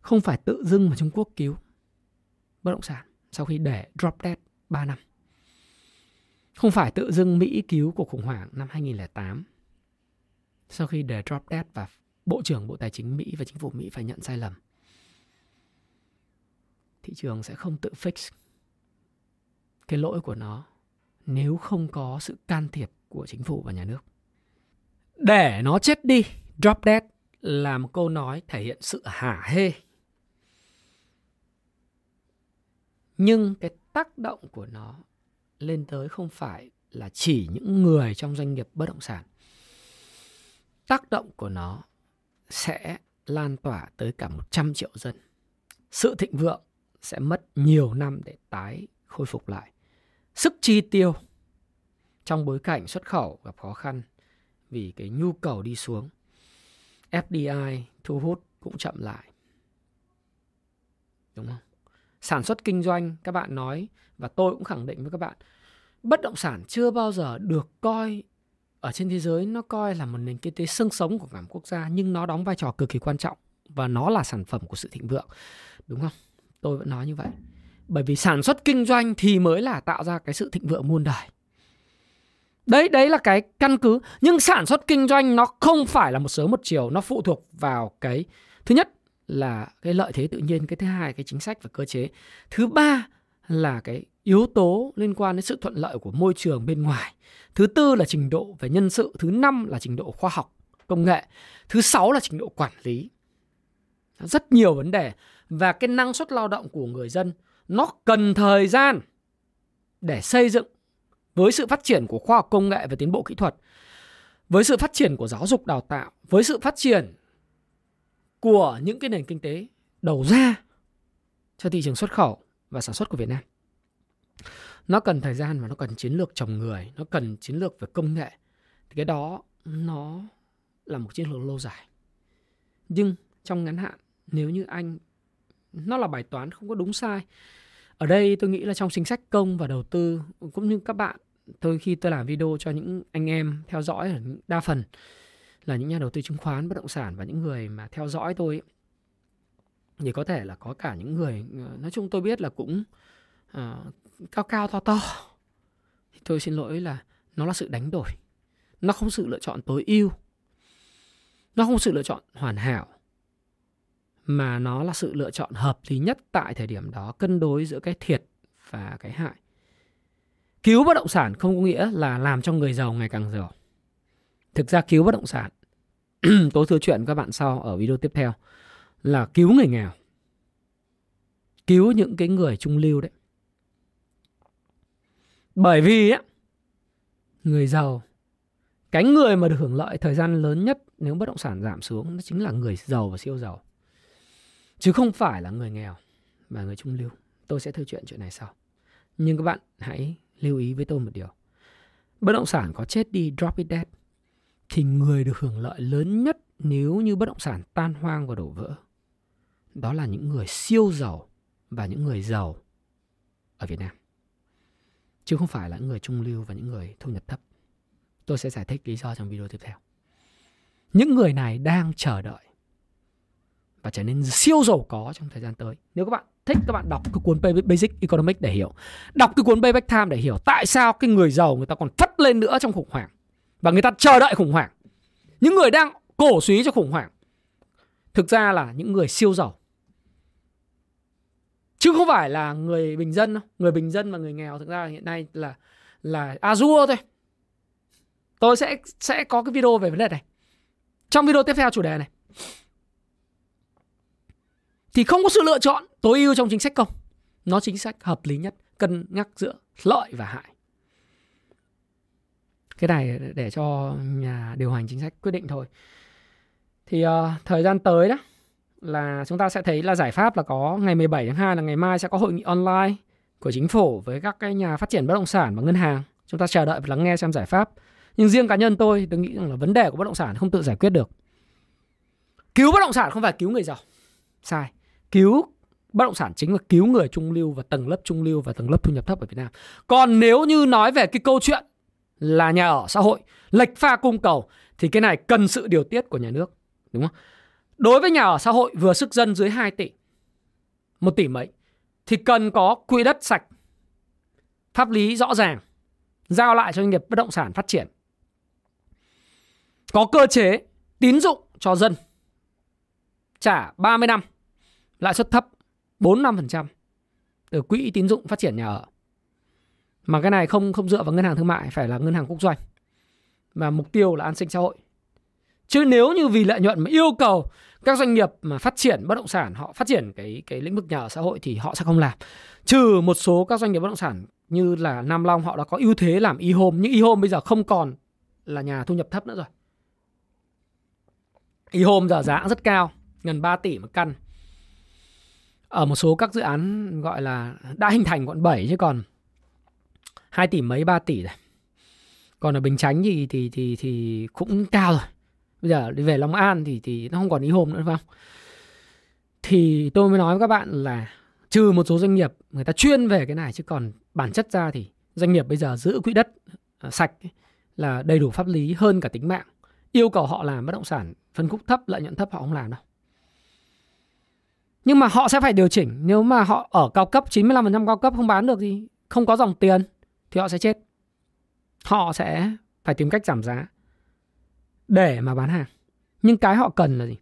Không phải tự dưng mà Trung Quốc cứu bất động sản sau khi để drop dead 3 năm không phải tự dưng Mỹ cứu cuộc khủng hoảng năm 2008 sau khi để drop dead và Bộ trưởng Bộ Tài chính Mỹ và chính phủ Mỹ phải nhận sai lầm. Thị trường sẽ không tự fix cái lỗi của nó nếu không có sự can thiệp của chính phủ và nhà nước. Để nó chết đi, drop dead là một câu nói thể hiện sự hả hê. Nhưng cái tác động của nó lên tới không phải là chỉ những người trong doanh nghiệp bất động sản. Tác động của nó sẽ lan tỏa tới cả 100 triệu dân. Sự thịnh vượng sẽ mất nhiều năm để tái khôi phục lại. Sức chi tiêu trong bối cảnh xuất khẩu gặp khó khăn vì cái nhu cầu đi xuống. FDI thu hút cũng chậm lại. Đúng không? Sản xuất kinh doanh, các bạn nói, và tôi cũng khẳng định với các bạn, bất động sản chưa bao giờ được coi ở trên thế giới, nó coi là một nền kinh tế xương sống của cả một quốc gia, nhưng nó đóng vai trò cực kỳ quan trọng và nó là sản phẩm của sự thịnh vượng. Đúng không? Tôi vẫn nói như vậy. Bởi vì sản xuất kinh doanh thì mới là tạo ra cái sự thịnh vượng muôn đời. Đấy đấy là cái căn cứ. Nhưng sản xuất kinh doanh nó không phải là một sớm một chiều, nó phụ thuộc vào cái, thứ nhất là cái lợi thế tự nhiên cái thứ hai cái chính sách và cơ chế thứ ba là cái yếu tố liên quan đến sự thuận lợi của môi trường bên ngoài. Thứ tư là trình độ về nhân sự, thứ năm là trình độ khoa học, công nghệ, thứ sáu là trình độ quản lý. Rất nhiều vấn đề và cái năng suất lao động của người dân nó cần thời gian để xây dựng với sự phát triển của khoa học công nghệ và tiến bộ kỹ thuật, với sự phát triển của giáo dục đào tạo, với sự phát triển của những cái nền kinh tế đầu ra cho thị trường xuất khẩu và sản xuất của Việt Nam. Nó cần thời gian và nó cần chiến lược trồng người, nó cần chiến lược về công nghệ. Thì cái đó nó là một chiến lược lâu dài. Nhưng trong ngắn hạn, nếu như anh nó là bài toán không có đúng sai. Ở đây tôi nghĩ là trong chính sách công và đầu tư cũng như các bạn tôi khi tôi làm video cho những anh em theo dõi đa phần là những nhà đầu tư chứng khoán bất động sản và những người mà theo dõi tôi thì có thể là có cả những người ờ, nói chung tôi biết là cũng uh, cao cao to to. Thì tôi xin lỗi là nó là sự đánh đổi. Nó không sự lựa chọn tối ưu. Nó không sự lựa chọn hoàn hảo. Mà nó là sự lựa chọn hợp lý nhất tại thời điểm đó cân đối giữa cái thiệt và cái hại. Cứu bất động sản không có nghĩa là làm cho người giàu ngày càng giàu thực ra cứu bất động sản, tôi thưa chuyện các bạn sau ở video tiếp theo, là cứu người nghèo, cứu những cái người trung lưu đấy. Bởi vì á, người giàu, cái người mà được hưởng lợi thời gian lớn nhất nếu bất động sản giảm xuống, nó chính là người giàu và siêu giàu, chứ không phải là người nghèo và người trung lưu. Tôi sẽ thưa chuyện chuyện này sau. Nhưng các bạn hãy lưu ý với tôi một điều. Bất động sản có chết đi, drop it dead thì người được hưởng lợi lớn nhất nếu như bất động sản tan hoang và đổ vỡ, đó là những người siêu giàu và những người giàu ở Việt Nam chứ không phải là những người trung lưu và những người thu nhập thấp tôi sẽ giải thích lý do trong video tiếp theo những người này đang chờ đợi và trở nên siêu giàu có trong thời gian tới. Nếu các bạn thích, các bạn đọc cái cuốn Basic Economics để hiểu. Đọc cái cuốn Payback Time để hiểu tại sao cái người giàu người ta còn thất lên nữa trong khủng hoảng. Và người ta chờ đợi khủng hoảng. Những người đang cổ suý cho khủng hoảng thực ra là những người siêu giàu. Chứ không phải là người bình dân đâu. Người bình dân và người nghèo thực ra hiện nay là là Azure thôi. Tôi sẽ sẽ có cái video về vấn đề này. Trong video tiếp theo chủ đề này thì không có sự lựa chọn tối ưu trong chính sách công. Nó chính sách hợp lý nhất, cân nhắc giữa lợi và hại. Cái này để cho nhà điều hành chính sách quyết định thôi. Thì uh, thời gian tới đó là chúng ta sẽ thấy là giải pháp là có ngày 17 tháng 2 là ngày mai sẽ có hội nghị online của chính phủ với các cái nhà phát triển bất động sản và ngân hàng. Chúng ta chờ đợi và lắng nghe xem giải pháp. Nhưng riêng cá nhân tôi, tôi nghĩ rằng là vấn đề của bất động sản không tự giải quyết được. Cứu bất động sản không phải cứu người giàu. Sai cứu bất động sản chính là cứu người trung lưu và tầng lớp trung lưu và tầng lớp thu nhập thấp ở Việt Nam. Còn nếu như nói về cái câu chuyện là nhà ở xã hội, lệch pha cung cầu thì cái này cần sự điều tiết của nhà nước, đúng không? Đối với nhà ở xã hội vừa sức dân dưới 2 tỷ, một tỷ mấy thì cần có quỹ đất sạch, pháp lý rõ ràng, giao lại cho doanh nghiệp bất động sản phát triển. Có cơ chế tín dụng cho dân trả 30 năm lãi suất thấp 4-5% từ quỹ tín dụng phát triển nhà ở. Mà cái này không không dựa vào ngân hàng thương mại phải là ngân hàng quốc doanh. Và mục tiêu là an sinh xã hội. Chứ nếu như vì lợi nhuận mà yêu cầu các doanh nghiệp mà phát triển bất động sản họ phát triển cái cái lĩnh vực nhà ở xã hội thì họ sẽ không làm. Trừ một số các doanh nghiệp bất động sản như là Nam Long họ đã có ưu thế làm e-home nhưng e-home bây giờ không còn là nhà thu nhập thấp nữa rồi. E-home giờ giá rất cao, gần 3 tỷ một căn ở một số các dự án gọi là đã hình thành quận 7 chứ còn 2 tỷ mấy 3 tỷ rồi. Còn ở Bình Chánh thì thì thì thì cũng cao rồi. Bây giờ đi về Long An thì thì nó không còn ý hôm nữa phải không? Thì tôi mới nói với các bạn là trừ một số doanh nghiệp người ta chuyên về cái này chứ còn bản chất ra thì doanh nghiệp bây giờ giữ quỹ đất ờ, sạch là đầy đủ pháp lý hơn cả tính mạng. Yêu cầu họ làm bất động sản phân khúc thấp, lợi nhuận thấp họ không làm đâu. Nhưng mà họ sẽ phải điều chỉnh Nếu mà họ ở cao cấp 95% cao cấp không bán được thì Không có dòng tiền thì họ sẽ chết. Họ sẽ phải tìm cách giảm giá Để mà bán hàng. Nhưng cái họ cần là gì?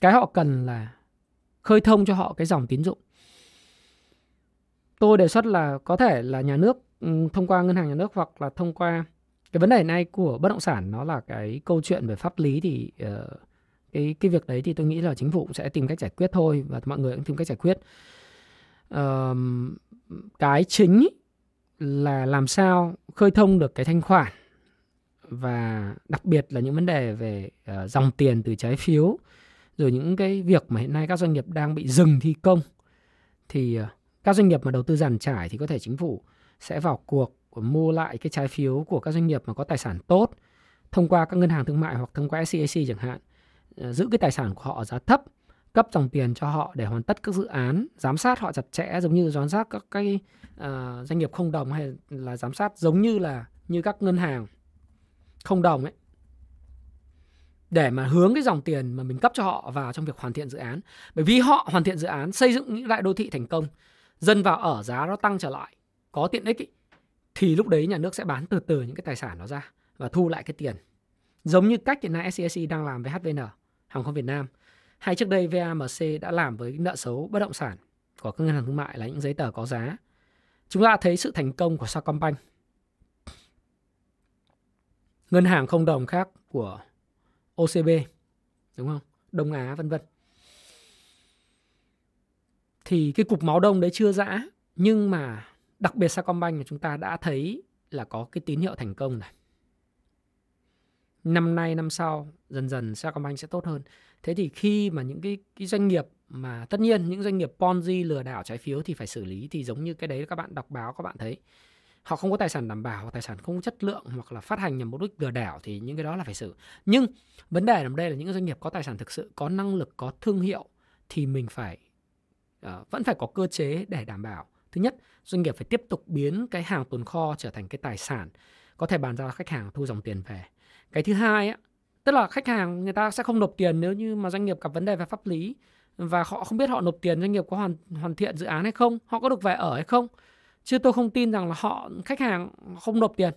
Cái họ cần là Khơi thông cho họ cái dòng tín dụng. Tôi đề xuất là có thể là nhà nước ừ, thông qua ngân hàng nhà nước hoặc là thông qua cái vấn đề này của bất động sản nó là cái câu chuyện về pháp lý thì uh, cái cái việc đấy thì tôi nghĩ là chính phủ sẽ tìm cách giải quyết thôi và mọi người cũng tìm cách giải quyết. Uh, cái chính là làm sao khơi thông được cái thanh khoản và đặc biệt là những vấn đề về uh, dòng tiền từ trái phiếu rồi những cái việc mà hiện nay các doanh nghiệp đang bị dừng thi công thì uh, các doanh nghiệp mà đầu tư giàn trải thì có thể chính phủ sẽ vào cuộc mua lại cái trái phiếu của các doanh nghiệp mà có tài sản tốt thông qua các ngân hàng thương mại hoặc thông qua SCAC chẳng hạn uh, giữ cái tài sản của họ ở giá thấp cấp dòng tiền cho họ để hoàn tất các dự án giám sát họ chặt chẽ giống như giám sát các cái uh, doanh nghiệp không đồng hay là giám sát giống như là như các ngân hàng không đồng ấy. Để mà hướng cái dòng tiền mà mình cấp cho họ vào trong việc hoàn thiện dự án. Bởi vì họ hoàn thiện dự án xây dựng những đại đô thị thành công dân vào ở giá nó tăng trở lại có tiện ích ý, thì lúc đấy nhà nước sẽ bán từ từ những cái tài sản đó ra và thu lại cái tiền. Giống như cách hiện nay SCSC đang làm với HVN hàng không Việt Nam hay trước đây VAMC đã làm với nợ xấu bất động sản của các ngân hàng thương mại là những giấy tờ có giá. Chúng ta thấy sự thành công của Sacombank. Ngân hàng không đồng khác của OCB đúng không? Đông Á, vân vân. Thì cái cục máu đông đấy chưa dã, nhưng mà đặc biệt Sacombank chúng ta đã thấy là có cái tín hiệu thành công này năm nay năm sau dần dần Sacombank sẽ tốt hơn. Thế thì khi mà những cái cái doanh nghiệp mà tất nhiên những doanh nghiệp Ponzi lừa đảo trái phiếu thì phải xử lý thì giống như cái đấy các bạn đọc báo các bạn thấy. Họ không có tài sản đảm bảo hoặc tài sản không chất lượng hoặc là phát hành nhằm mục đích lừa đảo thì những cái đó là phải xử. Nhưng vấn đề ở đây là những doanh nghiệp có tài sản thực sự có năng lực có thương hiệu thì mình phải uh, vẫn phải có cơ chế để đảm bảo. Thứ nhất doanh nghiệp phải tiếp tục biến cái hàng tồn kho trở thành cái tài sản. Có thể bàn giao cho khách hàng thu dòng tiền về cái thứ hai á, tức là khách hàng người ta sẽ không nộp tiền nếu như mà doanh nghiệp gặp vấn đề về pháp lý và họ không biết họ nộp tiền doanh nghiệp có hoàn hoàn thiện dự án hay không, họ có được về ở hay không. Chứ tôi không tin rằng là họ, khách hàng không nộp tiền.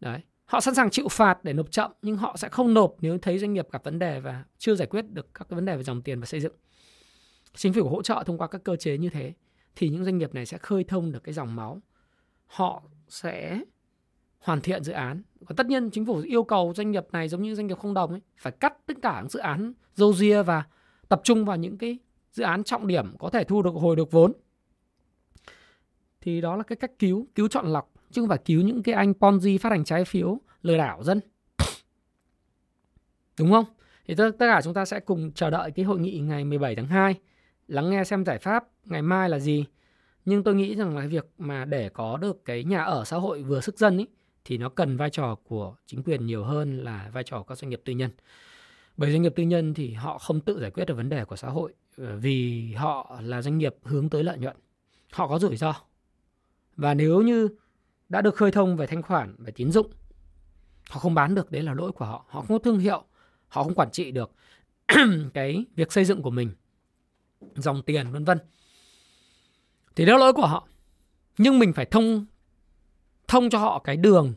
Đấy, họ sẵn sàng chịu phạt để nộp chậm, nhưng họ sẽ không nộp nếu thấy doanh nghiệp gặp vấn đề và chưa giải quyết được các cái vấn đề về dòng tiền và xây dựng. Chính phủ hỗ trợ thông qua các cơ chế như thế thì những doanh nghiệp này sẽ khơi thông được cái dòng máu. Họ sẽ hoàn thiện dự án. Và tất nhiên chính phủ yêu cầu doanh nghiệp này giống như doanh nghiệp không đồng ấy phải cắt tất cả những dự án dâu ria và tập trung vào những cái dự án trọng điểm có thể thu được hồi được vốn. Thì đó là cái cách cứu cứu chọn lọc chứ không phải cứu những cái anh ponzi phát hành trái phiếu lừa đảo dân. Đúng không? Thì tất, tất cả chúng ta sẽ cùng chờ đợi cái hội nghị ngày 17 tháng 2 lắng nghe xem giải pháp ngày mai là gì. Nhưng tôi nghĩ rằng là việc mà để có được cái nhà ở xã hội vừa sức dân ấy thì nó cần vai trò của chính quyền nhiều hơn là vai trò của các doanh nghiệp tư nhân. Bởi doanh nghiệp tư nhân thì họ không tự giải quyết được vấn đề của xã hội ờ, vì họ là doanh nghiệp hướng tới lợi nhuận. Họ có rủi ro. Và nếu như đã được khơi thông về thanh khoản, về tín dụng, họ không bán được, đấy là lỗi của họ. Họ không có thương hiệu, họ không quản trị được cái việc xây dựng của mình, dòng tiền, vân vân. Thì đó là lỗi của họ. Nhưng mình phải thông thông cho họ cái đường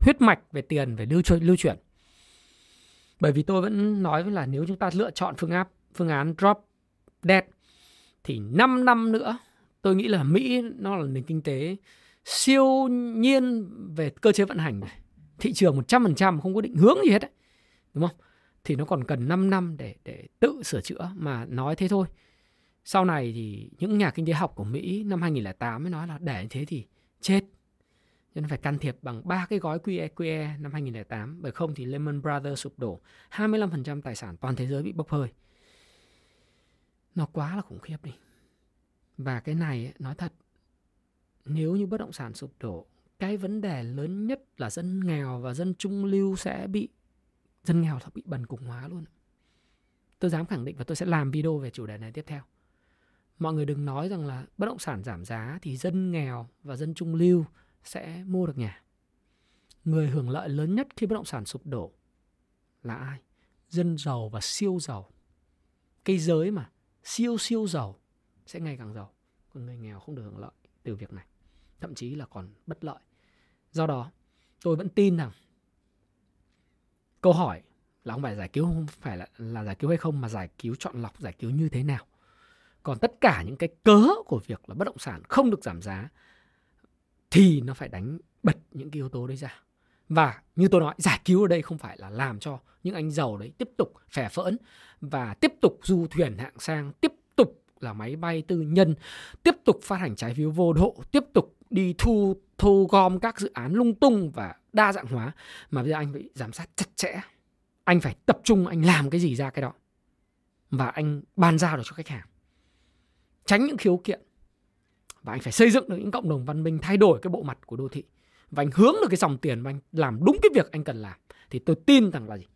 huyết mạch về tiền, về lưu lưu chuyển bởi vì tôi vẫn nói là nếu chúng ta lựa chọn phương áp, phương án drop dead thì 5 năm nữa, tôi nghĩ là Mỹ nó là nền kinh tế siêu nhiên về cơ chế vận hành này. Thị trường 100% không có định hướng gì hết đấy. Đúng không? Thì nó còn cần 5 năm để để tự sửa chữa mà nói thế thôi. Sau này thì những nhà kinh tế học của Mỹ năm 2008 mới nói là để thế thì chết. Cho nên phải can thiệp bằng ba cái gói QE QE năm 2008 bởi không thì Lehman Brothers sụp đổ, 25% tài sản toàn thế giới bị bốc hơi. Nó quá là khủng khiếp đi. Và cái này nói thật, nếu như bất động sản sụp đổ, cái vấn đề lớn nhất là dân nghèo và dân trung lưu sẽ bị dân nghèo sẽ bị bần cùng hóa luôn. Tôi dám khẳng định và tôi sẽ làm video về chủ đề này tiếp theo. Mọi người đừng nói rằng là bất động sản giảm giá thì dân nghèo và dân trung lưu sẽ mua được nhà. Người hưởng lợi lớn nhất khi bất động sản sụp đổ là ai? Dân giàu và siêu giàu. Cây giới mà siêu siêu giàu sẽ ngày càng giàu còn người nghèo không được hưởng lợi từ việc này thậm chí là còn bất lợi do đó tôi vẫn tin rằng câu hỏi là không phải giải cứu không phải là, là giải cứu hay không mà giải cứu chọn lọc giải cứu như thế nào còn tất cả những cái cớ của việc là bất động sản không được giảm giá thì nó phải đánh bật những cái yếu tố đấy ra. Và như tôi nói, giải cứu ở đây không phải là làm cho những anh giàu đấy tiếp tục phè phỡn và tiếp tục du thuyền hạng sang, tiếp tục là máy bay tư nhân, tiếp tục phát hành trái phiếu vô độ, tiếp tục đi thu thu gom các dự án lung tung và đa dạng hóa. Mà bây giờ anh phải giám sát chặt chẽ, anh phải tập trung, anh làm cái gì ra cái đó. Và anh bàn giao được cho khách hàng. Tránh những khiếu kiện và anh phải xây dựng được những cộng đồng văn minh thay đổi cái bộ mặt của đô thị. Và anh hướng được cái dòng tiền và anh làm đúng cái việc anh cần làm. Thì tôi tin rằng là gì?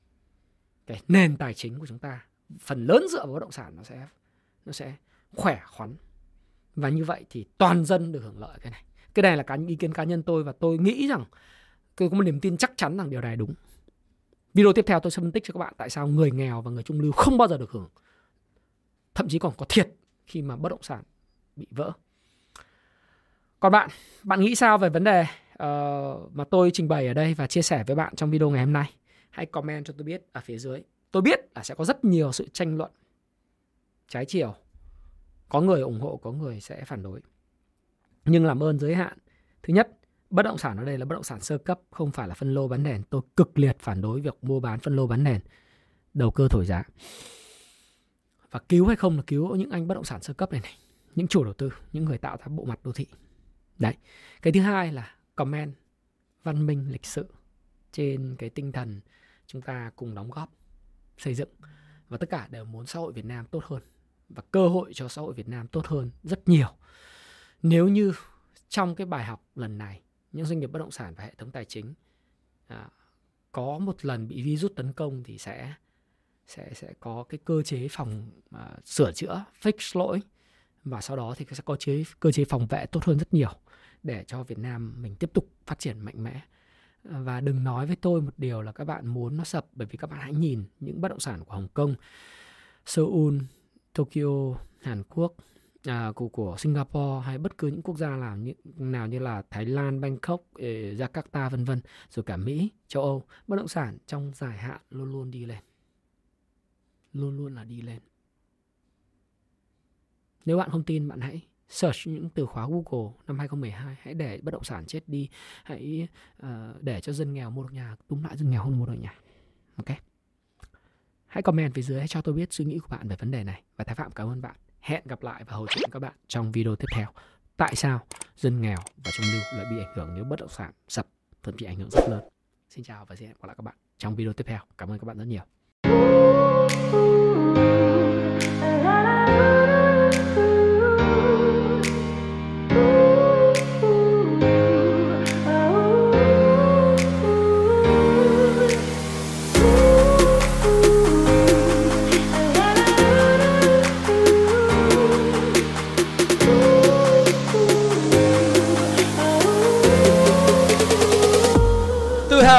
Cái nền tài chính của chúng ta, phần lớn dựa vào bất động sản nó sẽ nó sẽ khỏe khoắn. Và như vậy thì toàn dân được hưởng lợi cái này. Cái này là cá, ý kiến cá nhân tôi và tôi nghĩ rằng tôi có một niềm tin chắc chắn rằng điều này đúng. Video tiếp theo tôi sẽ phân tích cho các bạn tại sao người nghèo và người trung lưu không bao giờ được hưởng. Thậm chí còn có thiệt khi mà bất động sản bị vỡ còn bạn bạn nghĩ sao về vấn đề uh, mà tôi trình bày ở đây và chia sẻ với bạn trong video ngày hôm nay? Hãy comment cho tôi biết ở phía dưới. Tôi biết là sẽ có rất nhiều sự tranh luận trái chiều. Có người ủng hộ có người sẽ phản đối. Nhưng làm ơn giới hạn. Thứ nhất bất động sản ở đây là bất động sản sơ cấp không phải là phân lô bán nền. Tôi cực liệt phản đối việc mua bán phân lô bán nền đầu cơ thổi giá. Và cứu hay không là cứu những anh bất động sản sơ cấp này này những chủ đầu tư những người tạo ra bộ mặt đô thị đấy cái thứ hai là comment văn minh lịch sự trên cái tinh thần chúng ta cùng đóng góp xây dựng. Và tất cả đều muốn xã hội Việt Nam tốt hơn và cơ hội cho xã hội Việt Nam tốt hơn rất nhiều. Nếu như trong cái bài học lần này những doanh nghiệp bất động sản và hệ thống tài chính à, có một lần bị virus tấn công thì sẽ sẽ sẽ có cái cơ chế phòng à, sửa chữa fix lỗi và sau đó thì sẽ có chế cơ chế phòng vệ tốt hơn rất nhiều để cho Việt Nam mình tiếp tục phát triển mạnh mẽ và đừng nói với tôi một điều là các bạn muốn nó sập bởi vì các bạn hãy nhìn những bất động sản của Hồng Kông, Seoul, Tokyo, Hàn Quốc, à, của của Singapore hay bất cứ những quốc gia nào như, nào như là Thái Lan, Bangkok, eh, Jakarta vân vân, rồi cả Mỹ, châu Âu, bất động sản trong dài hạn luôn luôn đi lên, luôn luôn là đi lên. Nếu bạn không tin, bạn hãy search những từ khóa Google năm 2012 hãy để bất động sản chết đi hãy uh, để cho dân nghèo mua được nhà túm lại dân nghèo không mua được nhà. Ok. Hãy comment phía dưới hãy cho tôi biết suy nghĩ của bạn về vấn đề này. Và thái phạm cảm ơn bạn. Hẹn gặp lại và hỗ trợ các bạn trong video tiếp theo. Tại sao dân nghèo và trung lưu lại bị ảnh hưởng nếu bất động sản sập thậm chí ảnh hưởng rất lớn? Xin chào và xin hẹn gặp lại các bạn trong video tiếp theo. Cảm ơn các bạn rất nhiều.